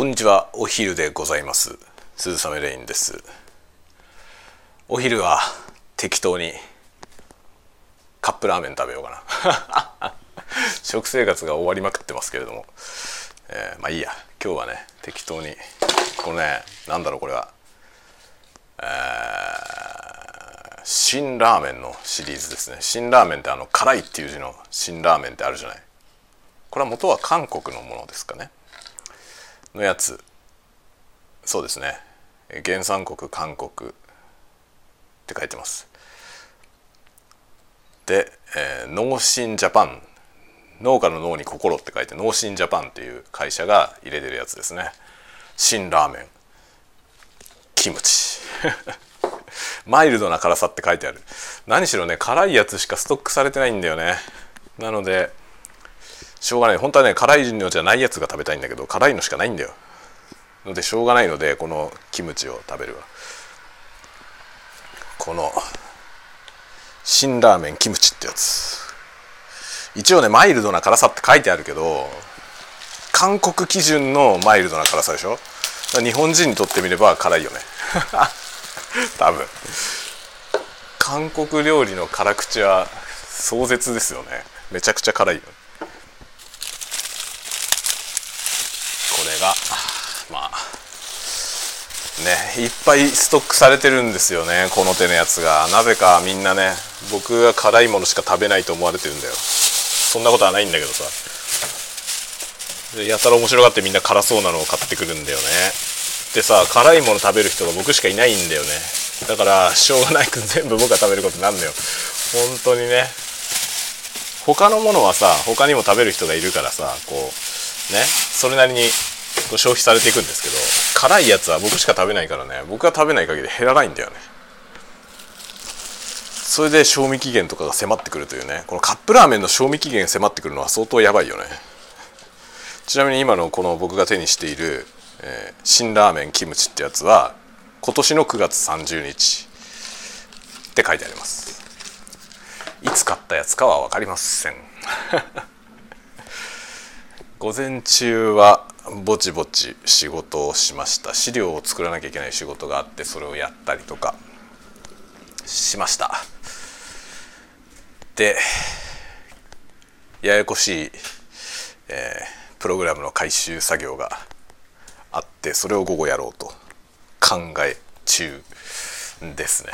こんにちは。お昼でございます。鈴雨レインです。お昼は適当にカップラーメン食べようかな。食生活が終わりまくってますけれども、えー、まあいいや。今日はね適当にこのねなんだろうこれは。えー、辛ラーメンのシリーズですね。辛ラーメンってあの辛いっていう字の辛ラーメンってあるじゃない。これは元は韓国のものですかね。のやつ。そうですね。原産国韓国って書いてます。で、えー、農心ジャパン農家の脳に心って書いて農心ジャパンっていう会社が入れてるやつですね。辛ラーメン。キムチ。マイルドな辛さって書いてある。何しろね辛いやつしかストックされてないんだよね。なのでしょうがない。本当はね辛いのじゃないやつが食べたいんだけど辛いのしかないんだよ。のでしょうがないのでこのキムチを食べるわ。この辛ラーメンキムチってやつ。一応ねマイルドな辛さって書いてあるけど韓国基準のマイルドな辛さでしょ？日本人にとってみれば辛いよね。多分。韓国料理の辛口は壮絶ですよね。めちゃくちゃ辛いよがまあねいっぱいストックされてるんですよねこの手のやつが。なぜかみんなね僕が辛いものしか食べないと思われてるんだよ。そんなことはないんだけどさ。やたら面白がってみんな辛そうなのを買ってくるんだよね。でさ辛いもの食べる人が僕しかいないんだよね。だからしょうがないく全部僕が食べることになんだよ。本当にね。他のものはさ他にも食べる人がいるからさこうねそれなりに消費されていくんですけど辛いやつは僕しか食べないからね僕が食べない限り減らないんだよね。それで賞味期限とかが迫ってくるというねこのカップラーメンの賞味期限迫ってくるのは相当やばいよね。ちなみに今のこの僕が手にしている、えー、辛ラーメンキムチってやつは今年の9月30日って書いてあります。いつ買ったやつかは分かりません。午前中はぼちぼち仕事をしました。資料を作らなきゃいけない仕事があってそれをやったりとかしました。でややこしい、えー、プログラムの回収作業があってそれを午後やろうと考え中ですね。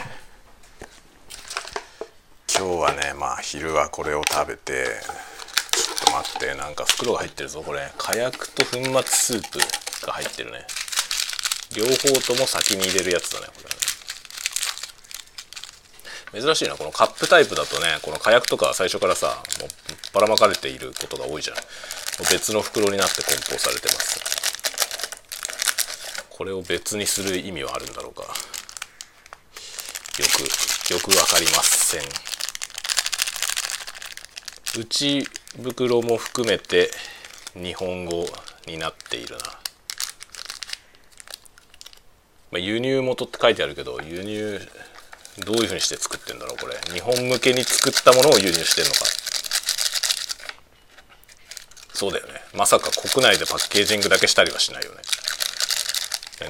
今日はねまあ昼はこれを食べて待ってなんか袋が入ってるぞこれ。火薬と粉末スープが入ってるね。両方とも先に入れるやつだねこれね。珍しいなこのカップタイプだとねこの火薬とか最初からさもうばらまかれていることが多いじゃない別の袋になって梱包されてます。これを別にする意味はあるんだろうか。よくよく分かりません。内袋も含めて日本語になっているな、まあ、輸入元って書いてあるけど輸入どういうふうにして作ってんだろうこれ。日本向けに作ったものを輸入してんのか。そうだよね。まさか国内でパッケージングだけしたりはしないよね。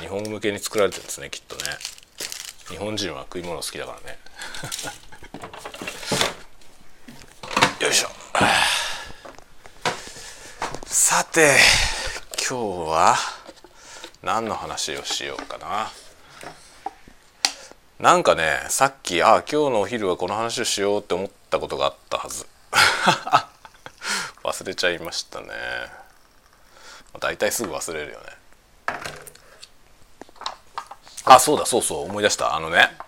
日本向けに作られてるんですねきっとね。日本人は食い物好きだからね。よいしょ。さて今日は何の話をしようかな。なんかねさっきああ今日のお昼はこの話をしようって思ったことがあったはず。忘れちゃいましたね。大体すぐ忘れるよね。あそうだそうそう思い出した。あのね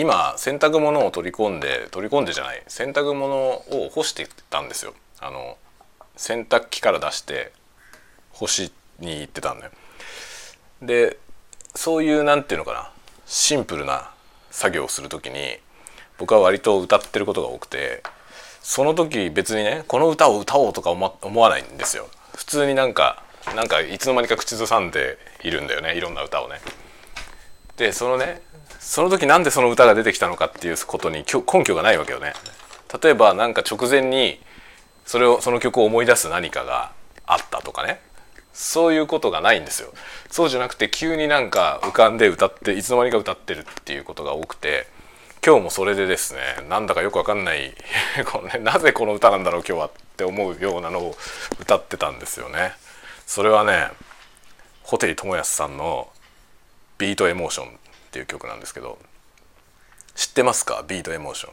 今洗濯物を取り込んで取り込んでじゃない洗濯物を干してたんですよ。あの洗濯機から出して干しに行ってたんだよ。でそういう何て言うのかなシンプルな作業をする時に僕は割と歌ってることが多くてその時別にねこの歌を歌おうとか思わないんですよ。普通になんかなんかいつの間にか口ずさんでいるんだよねいろんな歌をね。でそのねその時なんでその歌が出てきたのかっていうことに根拠がないわけよね。例えば何か直前にそれをその曲を思い出す何かがあったとかね。そういうことがないんですよ。そうじゃなくて急になんか浮かんで歌っていつの間にか歌ってるっていうことが多くて今日もそれでですねなんだかよくわかんない この、ね、なぜこの歌なんだろう今日はって思うようなのを歌ってたんですよね。それはねホテル智康さんの「ビートエモーション」っていう曲なんですけど知ってますか？ビートエモーション、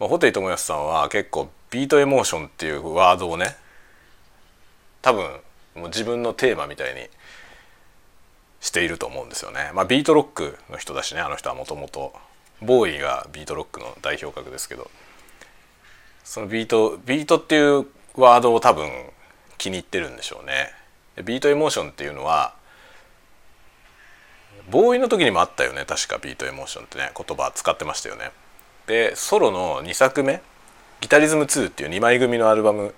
まあ、布袋寅泰さんは結構ビートエモーションっていうワードをね多分もう自分のテーマみたいにしていると思うんですよね。まあ、ビートロックの人だしねあの人はもともと BOØWYがビートロックの代表格ですけどそのビートビートっていうワードを多分気に入ってるんでしょうね。ビートエモーションっていうのはボーイの時にもあったよね確かビートエモーションってね言葉使ってましたよね。でソロの2作目「ギタリズム2」っていう2枚組のアルバム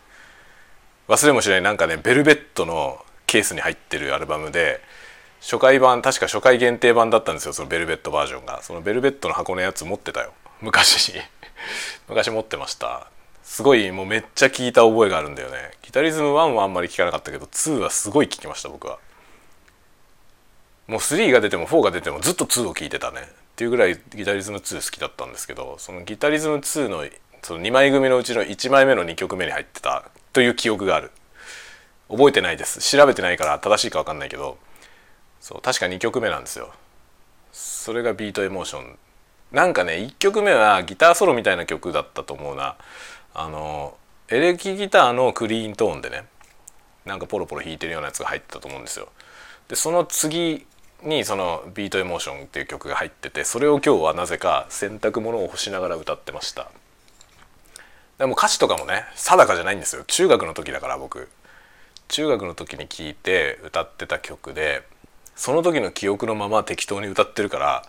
忘れもしないなんかねベルベットのケースに入ってるアルバムで初回版確か初回限定版だったんですよそのベルベットバージョンが。そのベルベットの箱のやつ持ってたよ。昔。に 昔持ってました。すごいもうめっちゃ聞いた覚えがあるんだよね。ギタリズム1はあんまり聞かなかったけど2はすごい聞きました僕は。もう3が出ても4が出てもずっと2を聞いてたね。っていうぐらいギタリズム2好きだったんですけどそのギタリズム2のその2枚組のうちの1枚目の2曲目に入ってたという記憶がある。覚えてないです。調べてないから正しいか分かんないけどそう確か2曲目なんですよ。それがビートエモーション。なんかね1曲目はギターソロみたいな曲だったと思うな。あのエレキギターのクリーントーンでねなんかポロポロ弾いてるようなやつが入ってたと思うんですよ。でその次にその「ビートエモーション」っていう曲が入っててそれを今日はなぜか洗濯物を干しながら歌ってました。でも歌詞とかもね定かじゃないんですよ。中学の時だから僕。中学の時に聴いて歌ってた曲でその時の記憶のまま適当に歌ってるから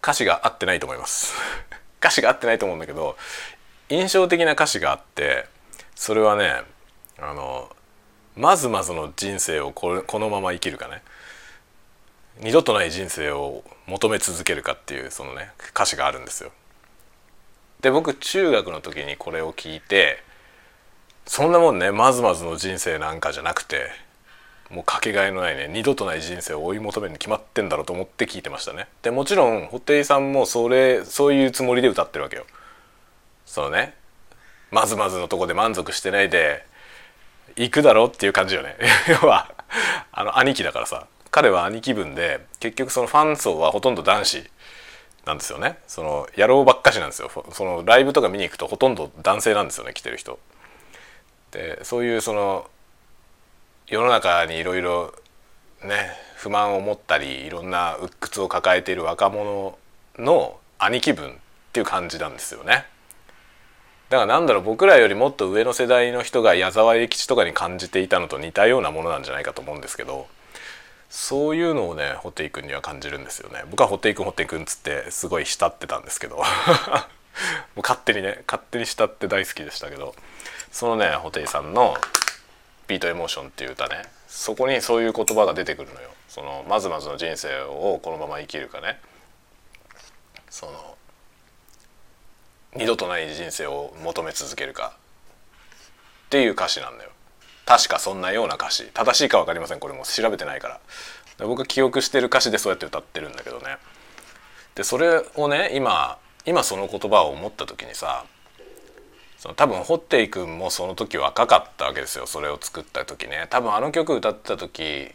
歌詞が合ってないと思います。歌詞が合ってないと思うんだけど印象的な歌詞があってそれはねあのまずまずの人生をこのまま生きるかね。二度とない人生を求め続けるかっていうそのね歌詞があるんですよ。で僕中学の時にこれを聞いてそんなもんねまずまずの人生なんかじゃなくてもうかけがえのないね二度とない人生を追い求めるに決まってんだろうと思って聞いてましたね。でもちろん布袋さんもそれそういうつもりで歌ってるわけよ。そのねまずまずのとこで満足してないで行くだろうっていう感じよね。要はあの兄貴だからさ。彼は兄貴分で結局そのファン層はほとんど男子なんですよねその野郎ばっかしなんですよそのライブとか見に行くとほとんど男性なんですよね来てる人。でそういうその世の中にいろいろね不満を持ったりいろんな鬱屈を抱えている若者の兄貴分っていう感じなんですよね。だからなんだろう僕らよりもっと上の世代の人が矢沢永吉とかに感じていたのと似たようなものなんじゃないかと思うんですけどそういうのをねホテイ君には感じるんですよね。僕はホテイ君ホテイ君っつってすごい慕ってたんですけど。もう勝手にね勝手に慕って大好きでしたけど。そのねホテイさんの「ビートエモーション」っていう歌ね。そこにそういう言葉が出てくるのよ。そのまずまずの人生をこのまま生きるかね。その二度とない人生を求め続けるか。っていう歌詞なんだよ。確かそんなような歌詞。正しいか分かりません。これも調べてないから。僕が記憶してる歌詞でそうやって歌ってるんだけどね。でそれをね今今その言葉を思った時にさその多分ホッテイ君もその時若かったわけですよ。それを作った時ね。多分あの曲歌ってた時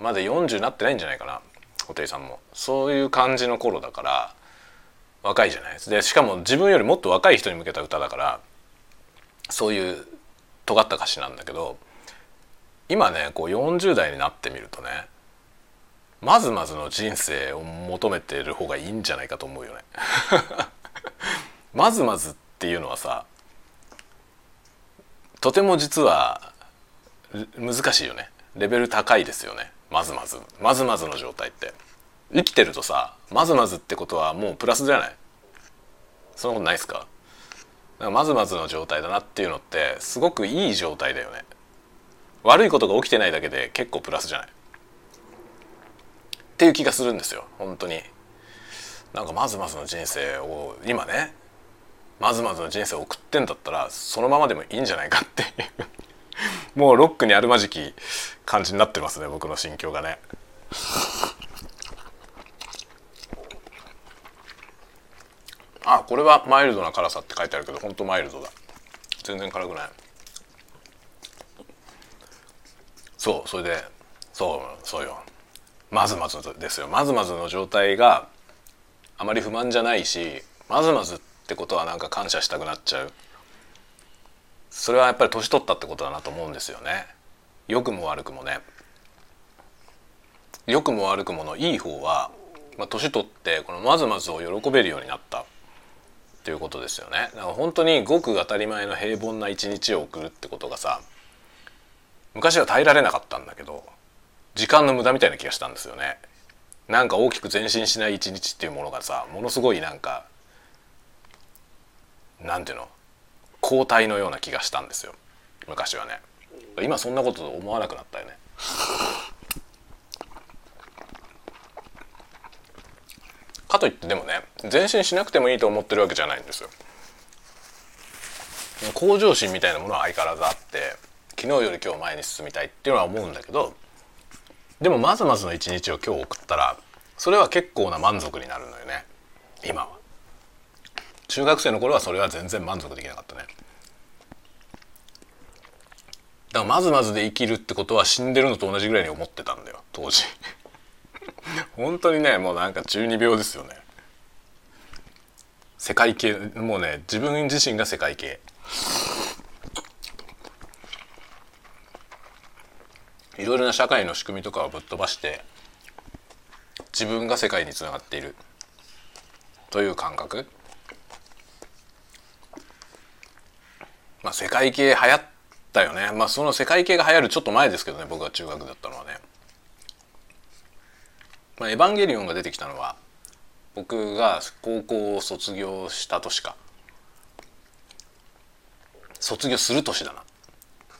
まだ40なってないんじゃないかな。ホテイさんも。そういう感じの頃だから若いじゃないです。でしかも自分よりもっと若い人に向けた歌だからそういう尖った歌詞なんだけど今ねこう40代になってみるとねまずまずの人生を求めてる方がいいんじゃないかと思うよね。まずまずっていうのはさとても実は難しいよね。レベル高いですよね。まずまず。まずまずの状態って。生きてるとさまずまずってことはもうプラスじゃない？そんなことないですか？まずまずの状態だなっていうのってすごくいい状態だよね。悪いことが起きてないだけで結構プラスじゃない？っていう気がするんですよ。本当に。なんかまずまずの人生を今ねまずまずの人生を送ってんだったらそのままでもいいんじゃないかっていう。もうロックにあるまじき感じになってますね僕の心境がね。あこれはマイルドな辛さって書いてあるけど本当マイルドだ。全然辛くない。そうそれでそうそうよ。まずまずですよ。まずまずの状態があまり不満じゃないしまずまずってことはなんか感謝したくなっちゃう。それはやっぱり年取ったってことだなと思うんですよね。良くも悪くもね。良くも悪くものいい方は、まあ、年取ってこのまずまずを喜べるようになった。っていうことですよね。だから本当にごく当たり前の平凡な一日を送るってことがさ昔は耐えられなかったんだけど時間の無駄みたいな気がしたんですよね。なんか大きく前進しない一日っていうものがさものすごいなんかなんていうの交代のような気がしたんですよ。昔はね。今そんなこと思わなくなったよね。かといってでもね前進しなくてもいいと思ってるわけじゃないんですよ。向上心みたいなものは相変わらずあって昨日より今日前に進みたいっていうのは思うんだけどでもまずまずの一日を今日送ったらそれは結構な満足になるのよね。今は。中学生の頃はそれは全然満足できなかったね。だからまずまずで生きるってことは死んでるのと同じぐらいに思ってたんだよ当時。本当にねもうなんか中二病ですよね。世界系もうね自分自身が世界系。いろいろな社会の仕組みとかをぶっ飛ばして自分が世界につながっている。という感覚。まあ世界系流行ったよね。まあその世界系が流行るちょっと前ですけどね僕が中学だったのはね。まあ、エヴァンゲリオンが出てきたのは僕が高校を卒業した年か。卒業する年だな。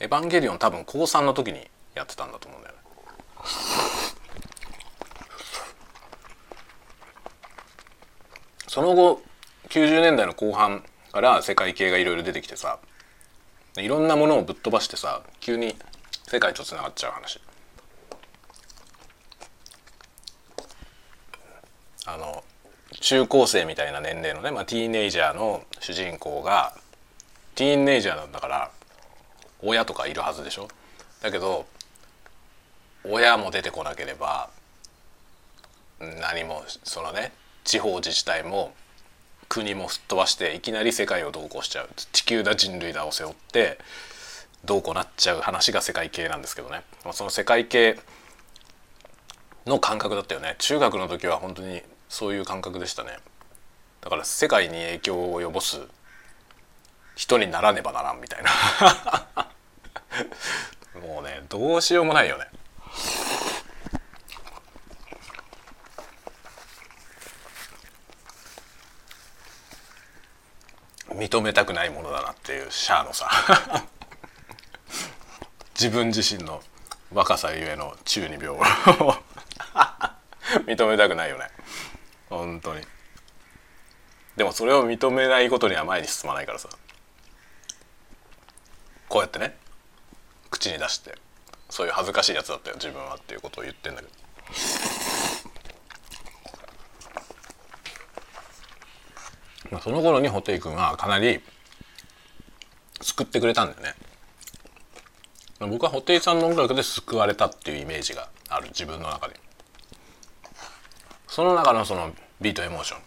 エヴァンゲリオン多分高3の時にやってたんだと思うんだよね。その後90年代の後半から世界系がいろいろ出てきてさいろんなものをぶっ飛ばしてさ急に世界とつながっちゃう話。あの中高生みたいな年齢のね、まあ、ティーネイジャーの主人公がティーネイジャーなんだから親とかいるはずでしょ？だけど親も出てこなければ何もそのね地方自治体も国も吹っ飛ばしていきなり世界をどうこうしちゃう。地球だ人類だを背負ってどうこうなっちゃう話が世界系なんですけどね、まあ、その世界系の感覚だったよね。中学の時は本当にそういう感覚でしたね。だから世界に影響を及ぼす人にならねばならんみたいな。もうねどうしようもないよね。認めたくないものだなっていうシャアのさ。自分自身の若さゆえの中二病を。認めたくないよね。本当に。でもそれを認めないことには前に進まないからさ。こうやってね口に出してそういう恥ずかしいやつだったよ自分はっていうことを言ってんだけど。まあその頃に布袋君はかなり救ってくれたんだよね。僕は布袋さんの音楽で救われたっていうイメージがある自分の中で。その中のそのビートエモーション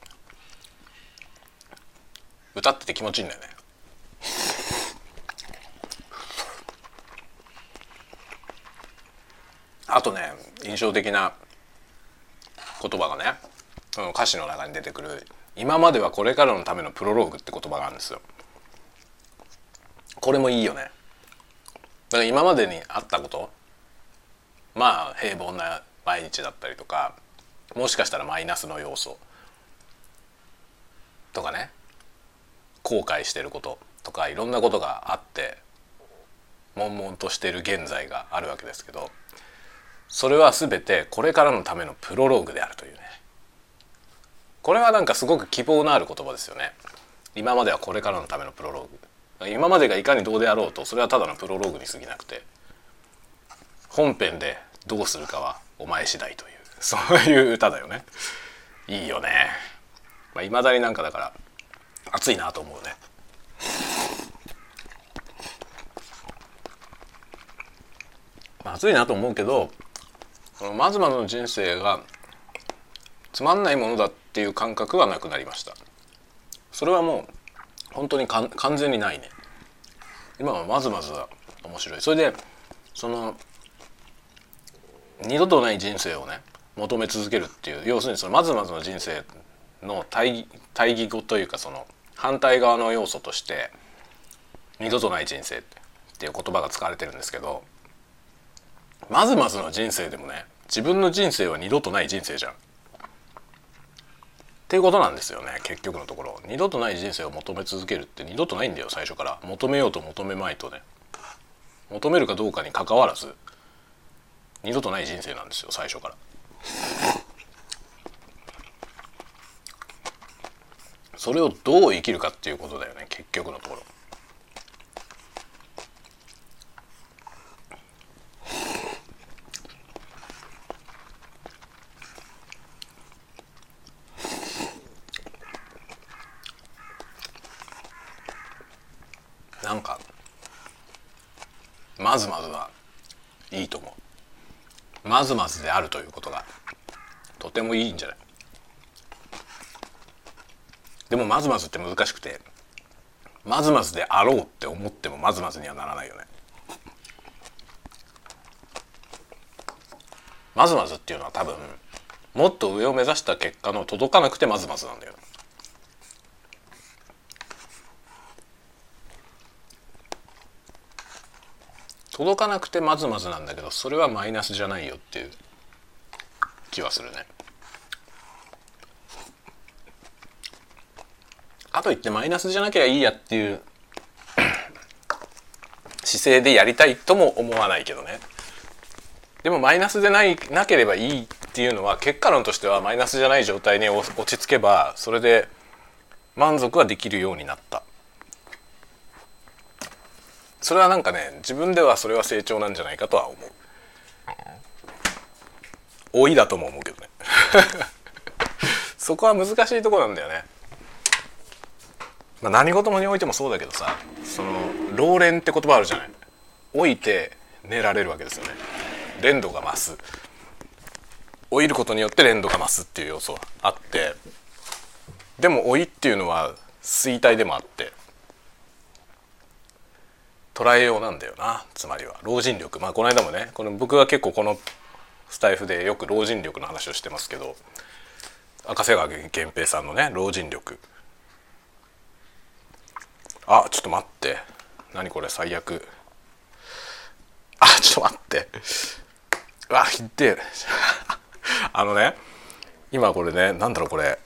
歌ってて気持ちいいんだよねあとね印象的な言葉がね歌詞の中に出てくる「今まではこれからのためのプロローグ」って言葉があるんですよ。これもいいよね。だから今までにあったことまあ平凡な毎日だったりとかもしかしたらマイナスの要素とかね後悔してることとかいろんなことがあって悶々としている現在があるわけですけどそれは全てこれからのためのプロローグであるというね。これはなんかすごく希望のある言葉ですよね。今まではこれからのためのプロローグ。今までがいかにどうであろうとそれはただのプロローグに過ぎなくて本編でどうするかはお前次第という。そういう歌だよね。いいよね。まあ、未だになんかだから熱いなと思うね。まあ、熱いなと思うけどこのまずまずの人生がつまんないものだっていう感覚はなくなりました。それはもう本当に完全にないね。今はまずまずは面白い。それでその二度とない人生をね求め続けるっていう要するにそのまずまずの人生の対対義語というかその反対側の要素として二度とない人生っていう言葉が使われてるんですけどまずまずの人生でもね自分の人生は二度とない人生じゃん。っていうことなんですよね結局のところ二度とない人生を求め続けるって二度とないんだよ最初から求めようと求めまいとね求めるかどうかにかかわらず二度とない人生なんですよ最初から。それをどう生きるかっていうことだよね結局のところ。なんかまずまずはいいと思うまずまずであるということがとてもいいんじゃない？でもまずまずって難しくてまずまずであろうって思ってもまずまずにはならないよね。まずまずっていうのは多分もっと上を目指した結果の届かなくてまずまずなんだよ届かなくてまずまずなんだけどそれはマイナスじゃないよっていう気はするね。かといってマイナスじゃなきゃいいやっていう 姿勢でやりたいとも思わないけどね。でもマイナスでないなければいいっていうのは結果論としてはマイナスじゃない状態に落ち着けばそれで満足はできるようになった。それはなんかね自分ではそれは成長なんじゃないかとは思う。老いだとも思うけどね。そこは難しいとこなんだよね。まあ、何事もにおいてもそうだけどさその老練って言葉あるじゃない。老いて寝られるわけですよね。練度が増す。老いることによって練度が増すっていう要素はあって。でも老いっていうのは衰退でもあって。捉えようなんだよな。つまりは。老人力。まあこの間もねこの僕は結構このスタイフでよく老人力の話をしてますけど赤瀬川源平さんのね老人力。あちょっと待って。何これ？最悪。あちょっと待って。わひって あのね今これねなんだろうこれ。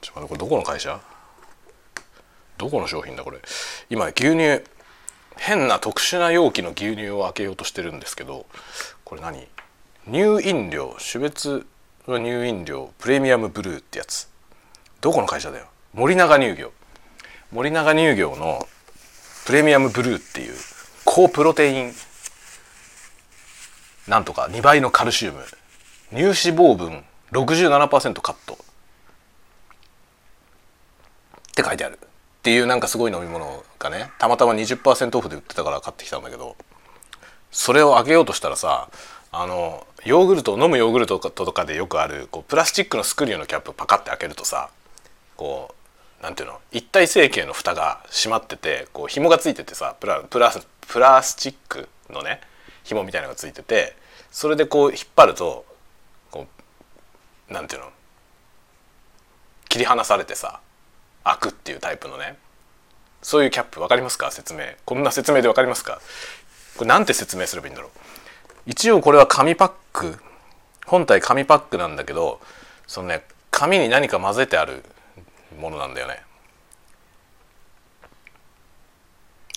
ちょっと待ってこれどこの会社？どこの商品だこれ？今牛乳変な特殊な容器の牛乳を開けようとしてるんですけどこれ何？乳飲料種別の乳飲料プレミアムブルーってやつ。どこの会社だよ？森永乳業。森永乳業のプレミアムブルーっていう高プロテインなんとか2倍のカルシウム。乳脂肪分67%カット。って書いてある。っていうなんかすごい飲み物がねたまたま20%オフで売ってたから買ってきたんだけどそれを開けようとしたらさあのヨーグルト飲むヨーグルトとかでよくあるこうプラスチックのスクリューのキャップパカッて開けるとさこうなんていうの一体成形の蓋が閉まっててこう紐がついててさプラプラスプラスチックのね紐みたいなのがついててそれでこう引っ張るとこうなんていうの切り離されてさ開くっていうタイプのね。そういうキャップ分かりますか？説明。こんな説明で分かりますか？これなんて説明すればいいんだろう？一応これは紙パック。本体紙パックなんだけどそのね紙に何か混ぜてあるものなんだよね。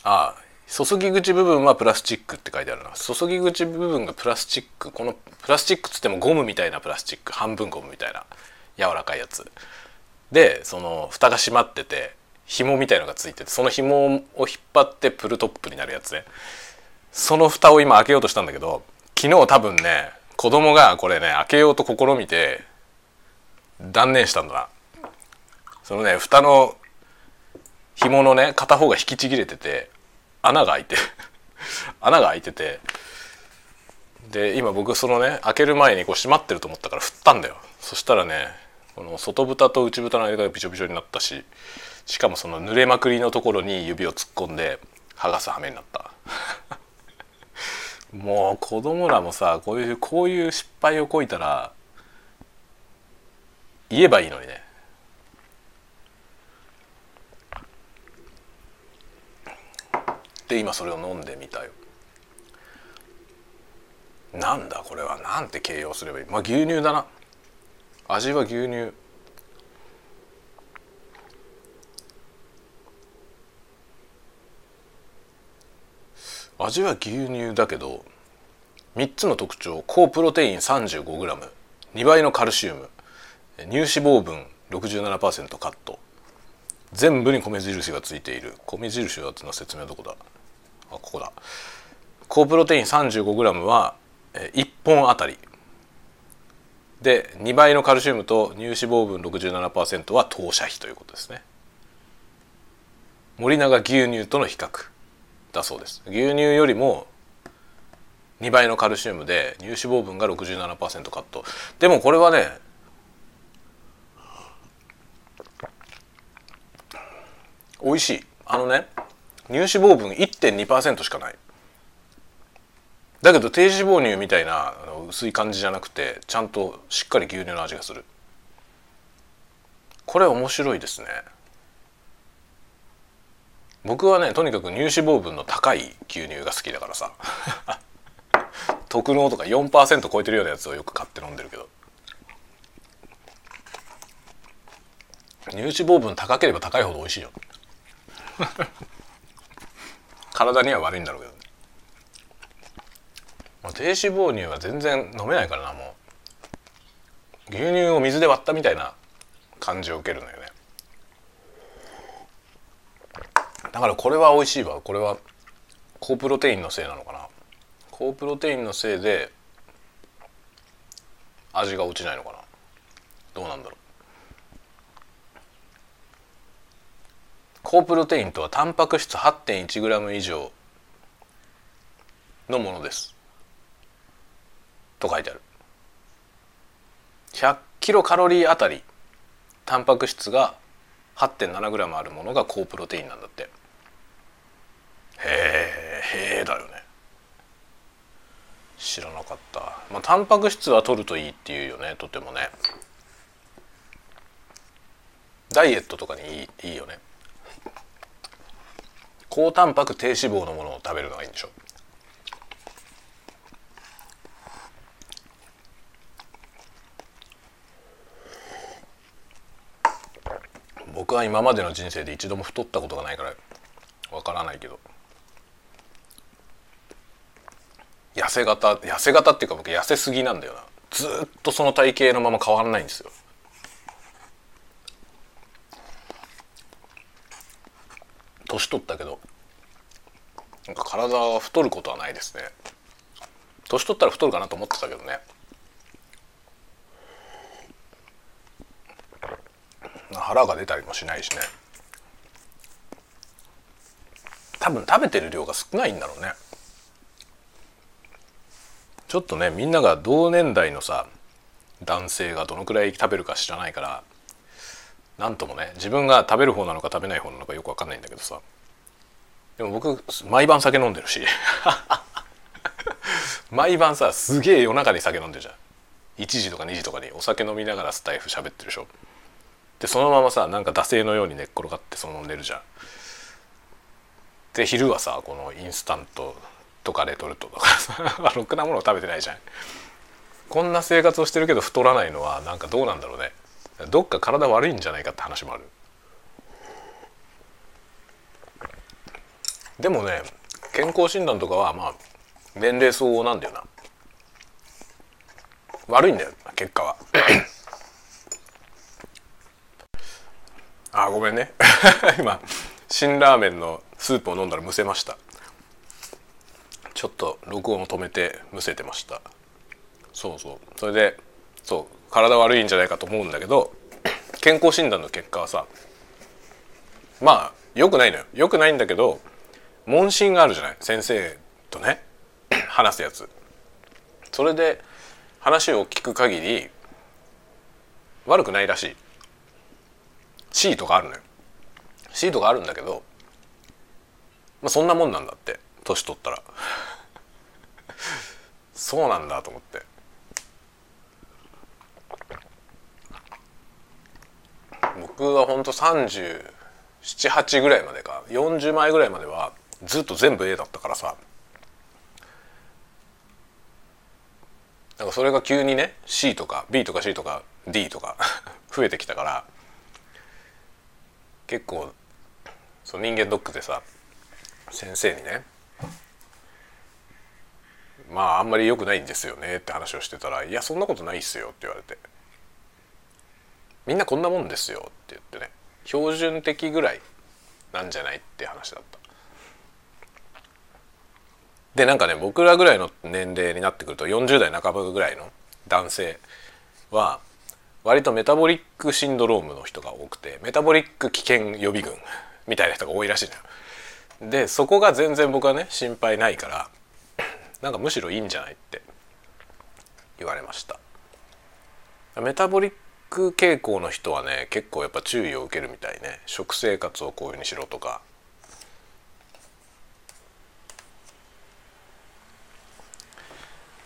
ああ注ぎ口部分はプラスチックって書いてあるな。注ぎ口部分がプラスチック。このプラスチックっつってもゴムみたいなプラスチック。半分ゴムみたいな。柔らかいやつ。でその蓋が閉まってて紐みたいのがついててその紐を引っ張ってプルトップになるやつね。その蓋を今開けようとしたんだけど昨日多分ね子供がこれね開けようと試みて断念したんだな。そのね蓋の紐のね片方が引きちぎれてて穴が開いて 穴が開いててで今僕そのね開ける前にこう閉まってると思ったから振ったんだよ。そしたらねこの外蓋と内蓋の間がびちょびちょになったししかもその濡れまくりのところに指を突っ込んで剥がす羽目になった。もう子供らもさこういうこういう失敗をこいたら言えばいいのにね。で今それを飲んでみたよ。なんだこれは？なんて形容すればいい？まあ牛乳だな。味は牛乳。味は牛乳だけど3つの特徴。高プロテイン 35g2 倍のカルシウム。乳脂肪分67%カット。全部に米印がついている。米印はの説明はどこだ？あここだ。高プロテイン 35g は1本あたり。で2倍のカルシウムと乳脂肪分67%は投射費ということですね。森永牛乳との比較だそうです。牛乳よりも2倍のカルシウムで乳脂肪分が67%カット。でもこれはね美味しい。あのね乳脂肪分1.2%しかない。だけど低脂肪乳みたいな薄い感じじゃなくてちゃんとしっかり牛乳の味がする。これ面白いですね。僕はねとにかく乳脂肪分の高い牛乳が好きだからさ。特納とか4%超えてるようなやつをよく買って飲んでるけど。乳脂肪分高ければ高いほど美味しいよ。体には悪いんだろうけどね。まあ低脂肪乳は全然飲めないからなもう。牛乳を水で割ったみたいな感じを受けるのよね。だからこれは美味しいわ。これは高プロテインのせいなのかな。高プロテインのせいで味が落ちないのかな。どうなんだろう。高プロテインとはタンパク質 8.1g 以上のものです。と書いてある。100キロカロリーあたりタンパク質が 8.7g あるものが高プロテインなんだって。へえへえだよね。知らなかった。まあタンパク質は取るといいっていうよねとてもね。ダイエットとかにいいいいよね。高タンパク低脂肪のものを食べるのがいいんでしょ。は今までの人生で一度も太ったことがないからわからないけど。痩せ型痩せ型っていうか僕痩せすぎなんだよな。ずっとその体型のまま変わらないんですよ。年取ったけど。なんか体は太ることはないですね。年取ったら太るかなと思ってたけどね。腹が出たりもしないしね。多分食べてる量が少ないんだろうね。ちょっとねみんなが同年代のさ男性がどのくらい食べるか知らないから何ともね自分が食べる方なのか食べない方なのかよく分かんないんだけどさ。でも僕毎晩酒飲んでるし。毎晩さすげえ夜中に酒飲んでるじゃん。1時とか2時とかにお酒飲みながらスタイフ喋ってるでしょ。でそのままさなんか惰性のように寝っ転がってそのまま寝るじゃん。で昼はさこのインスタントとかレトルトとかさ ろくなものを食べてないじゃん。こんな生活をしてるけど太らないのはなんかどうなんだろうね。どっか体悪いんじゃないかって話もある。でもね健康診断とかはまあ年齢相応なんだよな。悪いんだよ結果は。あごめんね。今辛ラーメンのスープを飲んだらむせました。ちょっと録音を止めてむせてました。そうそう。それでそう体悪いんじゃないかと思うんだけど健康診断の結果はさまあよくないのよ。よくないんだけど問診があるじゃない？先生とね 話すやつ。それで話を聞く限り悪くないらしい。C とかあるのよ。C とかあるんだけどまあそんなもんなんだって。年取ったら。そうなんだと思って。僕はほんと378ぐらいまでか。40前ぐらいまではずっと全部 A だったからさ。なんかそれが急にね C とか B とか C とか D とか 増えてきたから。結構その人間ドックでさ先生にねまああんまり良くないんですよねって話をしてたら「いやそんなことないっすよ」って言われて「みんなこんなもんですよ」って言ってね。標準的ぐらいなんじゃないって話だった。でなんかね僕らぐらいの年齢になってくると40代半ばぐらいの男性は割とメタボリックシンドロームの人が多くてメタボリック危険予備軍みたいな人が多いらしいのよ。でそこが全然僕はね心配ないからなんかむしろいいんじゃないって言われましたメタボリック傾向の人はね結構やっぱ注意を受けるみたいね食生活をこういうふうにしろとか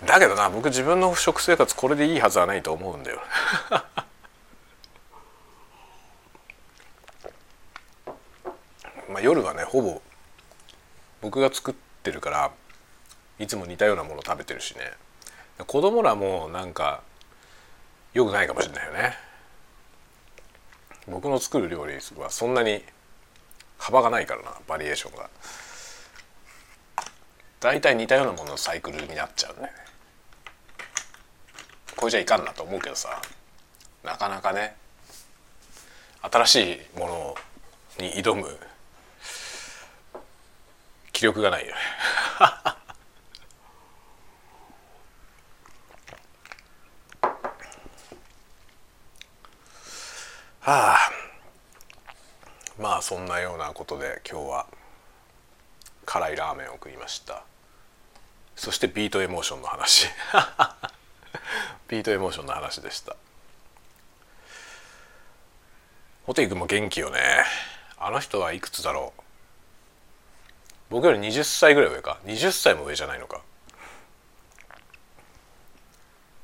だけどな僕自分の食生活これでいいはずはないと思うんだよ。まあ夜はねほぼ僕が作ってるからいつも似たようなもの食べてるしね。子供らもなんかよくないかもしれないよね。僕の作る料理はそんなに幅がないからなバリエーションが。大体似たようなもののサイクルになっちゃうね。これじゃいかんなと思うけどさなかなかね新しいものに挑む気力がないよね。はあ。まあそんなようなことで今日は辛いラーメンを食いました。そしてビートエモーションの話。ビートエモーションの話でした。ホテイ君も元気よね。あの人はいくつだろう？僕より20歳ぐらい上か？20歳も上じゃないのか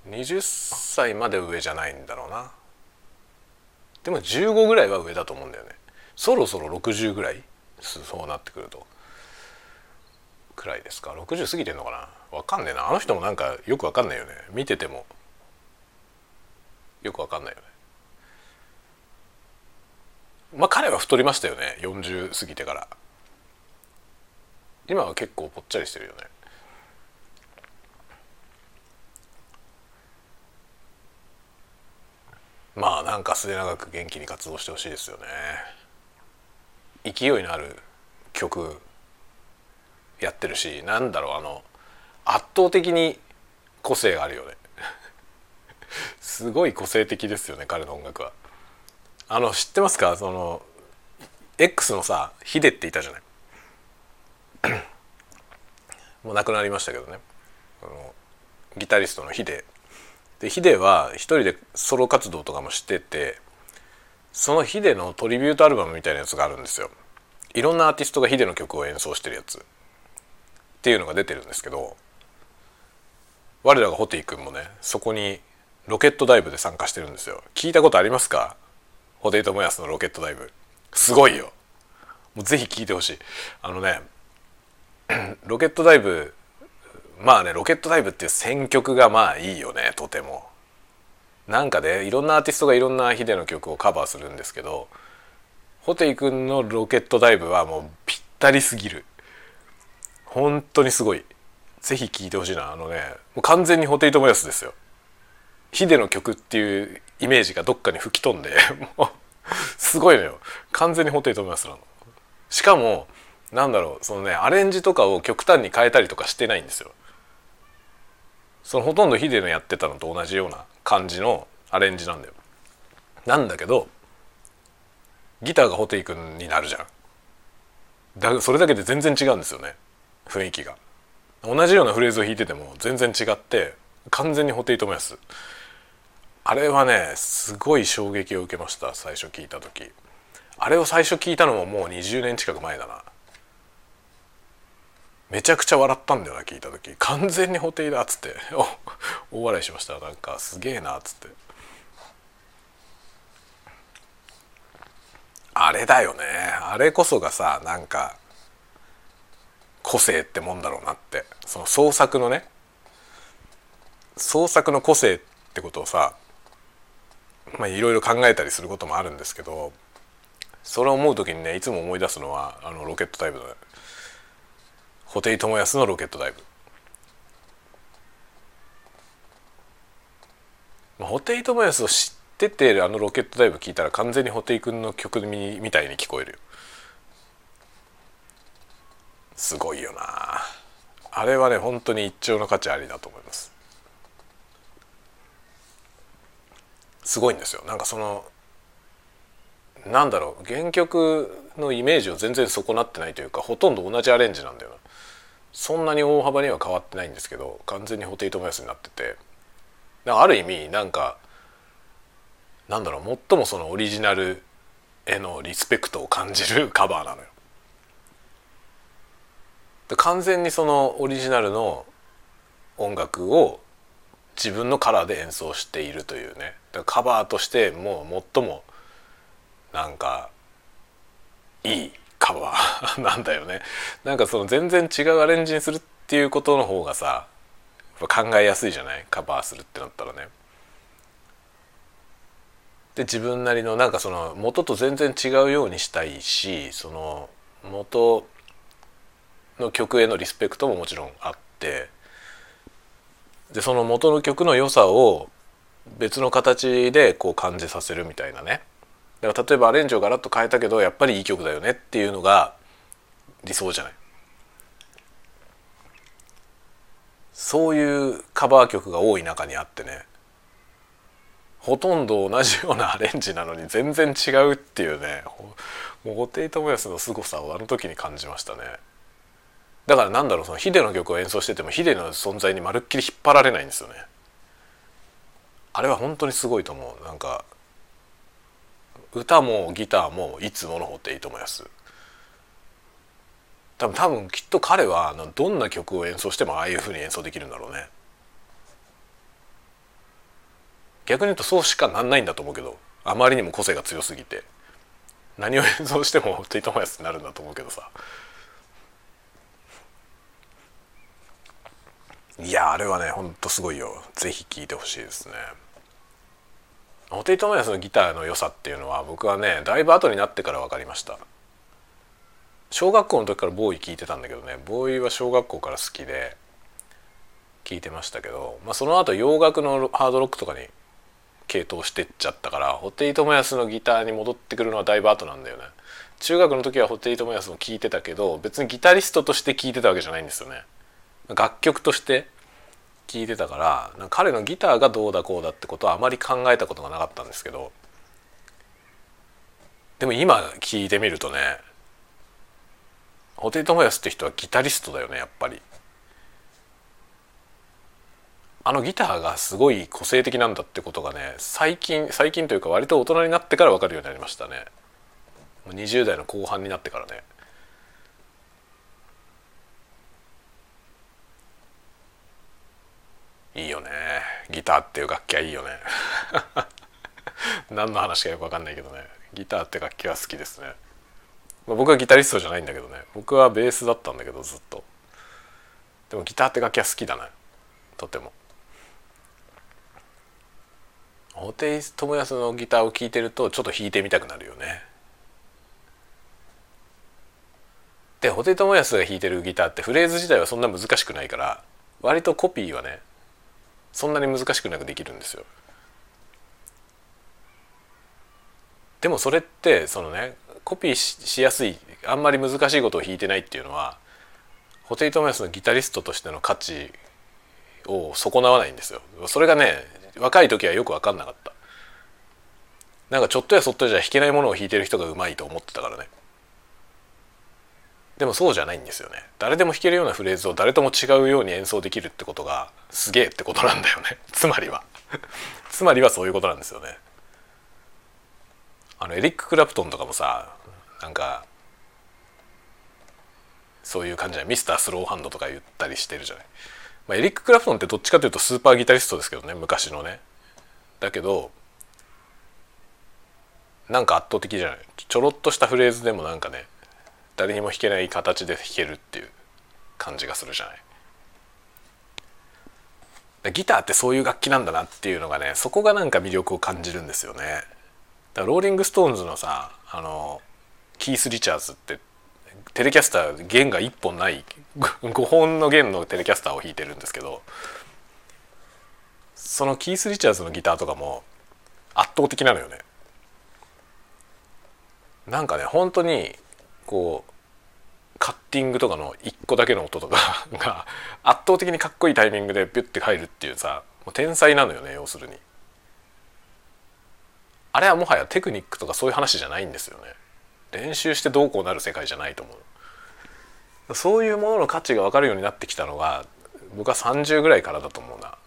？20歳まで上じゃないんだろうな。でも15ぐらいは上だと思うんだよね。そろそろ60ぐらいそうなってくると。くらいですか？60過ぎてんのかな？わかんねえな。あの人もなんかよくわかんないよね。見てても。よくわかんないよね。まあ彼は太りましたよね。40過ぎてから。今は結構ぽっちゃりしてるよね。まあなんか末永く元気に活動してほしいですよね。勢いのある曲やってるしなんだろうあの圧倒的に個性があるよね。すごい個性的ですよね彼の音楽は。あの知ってますか？その X のさヒデっていたじゃない？もう亡くなりましたけどね。あのギタリストのヒデ。でヒデは一人でソロ活動とかもしててそのヒデのトリビュートアルバムみたいなやつがあるんですよ。いろんなアーティストがヒデの曲を演奏してるやつ。っていうのが出てるんですけど我らがホテイ君もねそこにロケットダイブで参加してるんですよ。聞いたことありますか？ホテイトモヤスのロケットダイブ。すごいよ。もうぜひ聞いてほしい。あのね ロケットダイブまあねロケットダイブっていう選曲がまあいいよねとても。なんかねいろんなアーティストがいろんなヒデの曲をカバーするんですけどホテイ君のロケットダイブはもうぴったりすぎる。本当にすごい。ぜひ聴いてほしいな。あのねもう完全にホテイトモヤスですよ。ヒデの曲っていうイメージがどっかに吹き飛んでもう すごいのよ。完全に布袋寅泰なの。しかもなんだろうそのねアレンジとかを極端に変えたりとかしてないんですよ。そのほとんどヒデのやってたのと同じような感じのアレンジなんだよ。なんだけどギターがホテイ君になるじゃん。だそれだけで全然違うんですよね。雰囲気が。同じようなフレーズを弾いてても全然違って完全に布袋寅泰あれはねすごい衝撃を受けました最初聞いた時。あれを最初聞いたのももう20年近く前だな。めちゃくちゃ笑ったんだよな聞いた時。完全に布袋だっつって。大笑いしました。なんかすげえなっつって。あれだよね。あれこそがさなんか個性ってもんだろうなって。その創作のね。創作の個性ってことをさまあいろいろ考えたりすることもあるんですけどそれを思う時にねいつも思い出すのはあのロケットダイブの布袋寅泰のロケットダイブ。布袋寅泰を知っててあのロケットダイブ聞いたら完全に布袋君の曲みたいに聞こえる。すごいよなあれはね本当に一丁の価値ありだと思いますすごいんですよ。なんかそのなんだろう。原曲のイメージを全然損なってないというかほとんど同じアレンジなんだよな。そんなに大幅には変わってないんですけど完全に布袋寅泰になってて。ある意味なんかなんだろう。最もそのオリジナルへのリスペクトを感じる カバーなのよ。完全にそのオリジナルの音楽を自分のカラーで演奏しているというね。カバーとしてもう最もなんかいいカバーなんだよね。なんかその全然違うアレンジにするっていうことの方がさ考えやすいじゃない？カバーするってなったらね。で自分なりのなんかその元と全然違うようにしたいしその元の曲へのリスペクトももちろんあってでその元の曲の良さを別の形でこう感じさせるみたいなね。だから例えばアレンジをガラッと変えたけどやっぱりいい曲だよねっていうのが理想じゃない。そういうカバー曲が多い中にあってねほとんど同じようなアレンジなのに全然違うっていうねもう布袋寅泰の凄さをあの時に感じましたね。だからなんだろうそのヒデの曲を演奏しててもヒデの存在にまるっきり引っ張られないんですよね。あれは本当にすごいと思う。なんか歌もギターもいつもの布袋寅泰多分多分きっと彼はどんな曲を演奏してもああいうふうに演奏できるんだろうね。逆に言うとそうしかなんないんだと思うけどあまりにも個性が強すぎて何を演奏しても布袋寅泰になるんだと思うけどさ。いやあれはねほんとすごいよ。是非聴いてほしいですね。布袋寅泰のギターの良さっていうのは僕はねだいぶ後になってから分かりました。小学校の時からボーイ聴いてたんだけどねボーイは小学校から好きで聴いてましたけど、まあ、その後洋楽のハードロックとかに系統してっちゃったから布袋寅泰のギターに戻ってくるのはだいぶ後なんだよね。中学の時は布袋寅泰も聴いてたけど別にギタリストとして聴いてたわけじゃないんですよね。楽曲として聴いてたから彼のギターがどうだこうだってことはあまり考えたことがなかったんですけどでも今聞いてみるとね布袋寅泰って人はギタリストだよねやっぱり。あのギターがすごい個性的なんだってことがね最近最近というか割と大人になってから分かるようになりましたね20代の後半になってからねいいよね。ギターっていう楽器はいいよね。何の話かよく分かんないけどね。ギターって楽器は好きですね、まあ、僕はギタリストじゃないんだけどね。僕はベースだったんだけどずっと。でもギターって楽器は好きだねとても。布袋寅泰のギターを聴いてるとちょっと弾いてみたくなるよね。で布袋寅泰が弾いてるギターってフレーズ自体はそんな難しくないから割とコピーはねそんなに難しくなくできるんですよ。でもそれってそのねコピーしやすいあんまり難しいことを弾いてないっていうのはホテイト・マヤスのギタリストとしての価値を損なわないんですよ。それがね若い時はよく分かんなかった。なんかちょっとやそっとじゃ弾けないものを弾いてる人がうまいと思ってたからね。でもそうじゃないんですよね。誰でも弾けるようなフレーズを誰とも違うように演奏できるってことがすげえってことなんだよね。つまりは。つまりはそういうことなんですよね。あのエリック・クラプトンとかもさなんかそういう感じじゃミスタースローハンドとか言ったりしてるじゃない、まあ、エリック・クラプトンってどっちかというとスーパーギタリストですけどね昔のね。だけどなんか圧倒的じゃない？ちょろっとしたフレーズでもなんかね誰にも弾けない形で弾けるっていう感じがするじゃない。ギターってそういう楽器なんだなっていうのがねそこがなんか魅力を感じるんですよね。だからローリング・ストーンズのさあのキース・リチャーズってテレキャスター弦が1本ない 5本の弦のテレキャスターを弾いてるんですけどそのキース・リチャーズのギターとかも圧倒的なのよね。なんかね本当にこうカッティングとかの1個だけの音とか が圧倒的にかっこいいタイミングでビュッて入るっていうさもう天才なのよね要するに。あれはもはやテクニックとかそういう話じゃないんですよね。練習してどうこうなる世界じゃないと思う。そういうものの価値が分かるようになってきたのが僕は30ぐらいからだと思うな。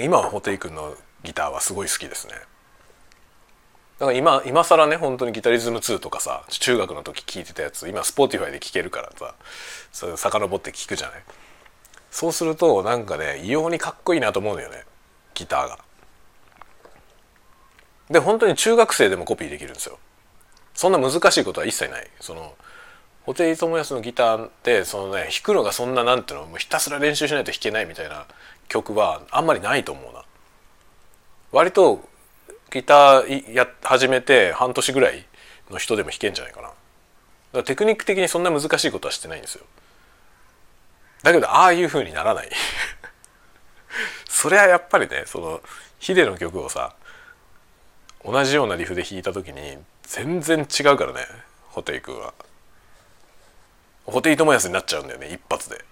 今は布袋君のギターはすごい好きですね。だから今今更ね本当に GUITARHYTHM 2とかさ中学の時聴いてたやつ今 Spotify で聴けるからさそれ遡って聴くじゃない？そうするとなんかね異様にかっこいいなと思うのよねギターが。で本当に中学生でもコピーできるんですよ。そんな難しいことは一切ない。その布袋寅泰のギターってそのね弾くのがそんななんていうのもうひたすら練習しないと弾けないみたいな曲はあんまりないと思うな。割とギターや始めて半年ぐらいの人でも弾けんじゃないかな。だからテクニック的にそんな難しいことはしてないんですよ。だけどああいう風にならない。それはやっぱりねそのヒデの曲をさ同じようなリフで弾いた時に全然違うからねホテイ君は。ホテイトモヤスになっちゃうんだよね一発で。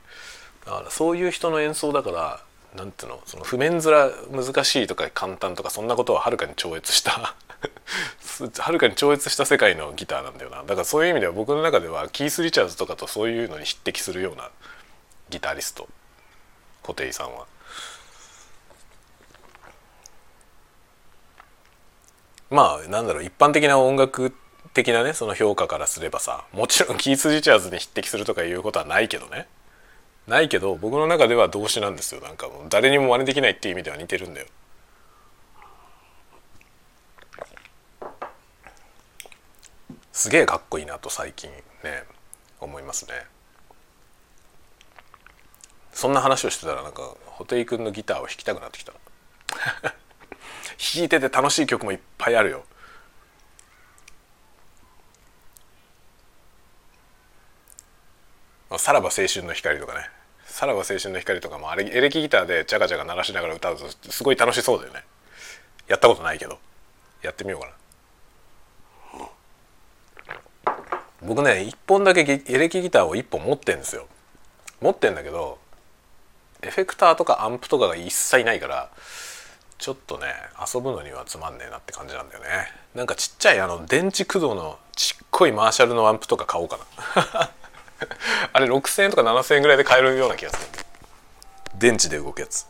だからそういう人の演奏だからなんていうの？その譜面面難しいとか簡単とかそんなことははるかに超越した はるかに超越した世界のギターなんだよな。だからそういう意味では僕の中ではキース・リチャーズとかとそういうのに匹敵するようなギタリスト固定さんは。まあなんだろう一般的な音楽的なねその評価からすればさもちろんキース・リチャーズに匹敵するとかいうことはないけどね。ないけど僕の中では動詞なんですよなんかもう誰にも真似できないっていう意味では似てるんだよ。すげえかっこいいなと最近ね思いますね。そんな話をしてたらなんか布袋君のギターを弾きたくなってきた 弾いてて楽しい曲もいっぱいあるよ。さらば青春の光とかねさらば青春の光とかもあれエレキギターでジャガジャガ鳴らしながら歌うとすごい楽しそうだよね。やったことないけど。やってみようかな。僕ね1本だけエレキギターを1本持ってんですよ。持ってんだけどエフェクターとかアンプとかが一切ないからちょっとね遊ぶのにはつまんねえなって感じなんだよね。なんかちっちゃいあの電池駆動のちっこいマーシャルのアンプとか買おうかな。あれ6,000円とか7,000円ぐらいで買えるような気がする。電池で動くやつ。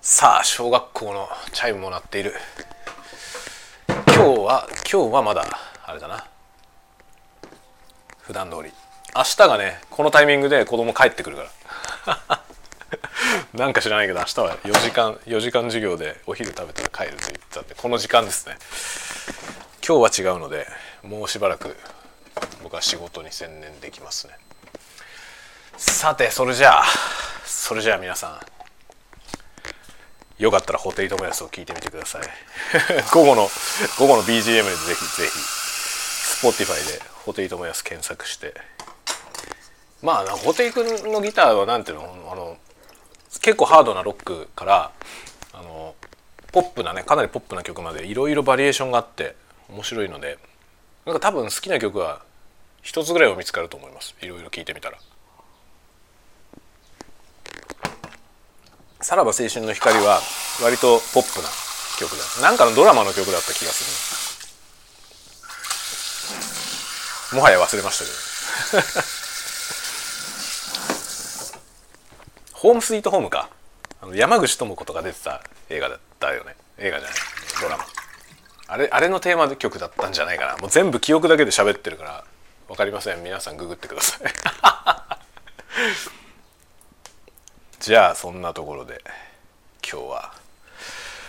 さあ小学校のチャイムも鳴っている。今日は今日はまだあれだな。普段通り。明日がねこのタイミングで子供帰ってくるから。なんか知らないけど明日は4時間4時間授業でお昼食べたら帰ると言ってたんでこの時間ですね。今日は違うのでもうしばらく僕は仕事に専念できますね。さてそれじゃあそれじゃあ皆さんよかったらホテイトモヤスを聞いてみてください。午後の午後の BGM でぜひぜひ Spotify でホテイトモヤス検索して。まあホテイ君のギターは何ていうのあの結構ハードなロックからあのポップなねかなりポップな曲までいろいろバリエーションがあって面白いのでなんか多分好きな曲は一つぐらいは見つかると思います。いろいろ聞いてみたら。さらば青春の光は割とポップな曲だ。なんかのドラマの曲だった気がする。もはや忘れましたけど。ホームスイートホームか。あの山口智子とか出てた映画だったよね。映画じゃない。ドラマ。あれあれのテーマ曲だったんじゃないかな。もう全部記憶だけで喋ってるから分かりません。皆さんググってください。じゃあそんなところで今日は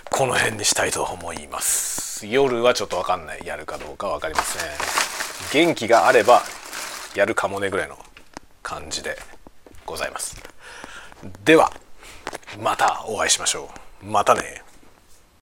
この辺にしたいと思います。夜はちょっと分かんない。やるかどうか分かりません。元気があればやるかもねぐらいの感じでございます。ではまたお会いしましょう。またね。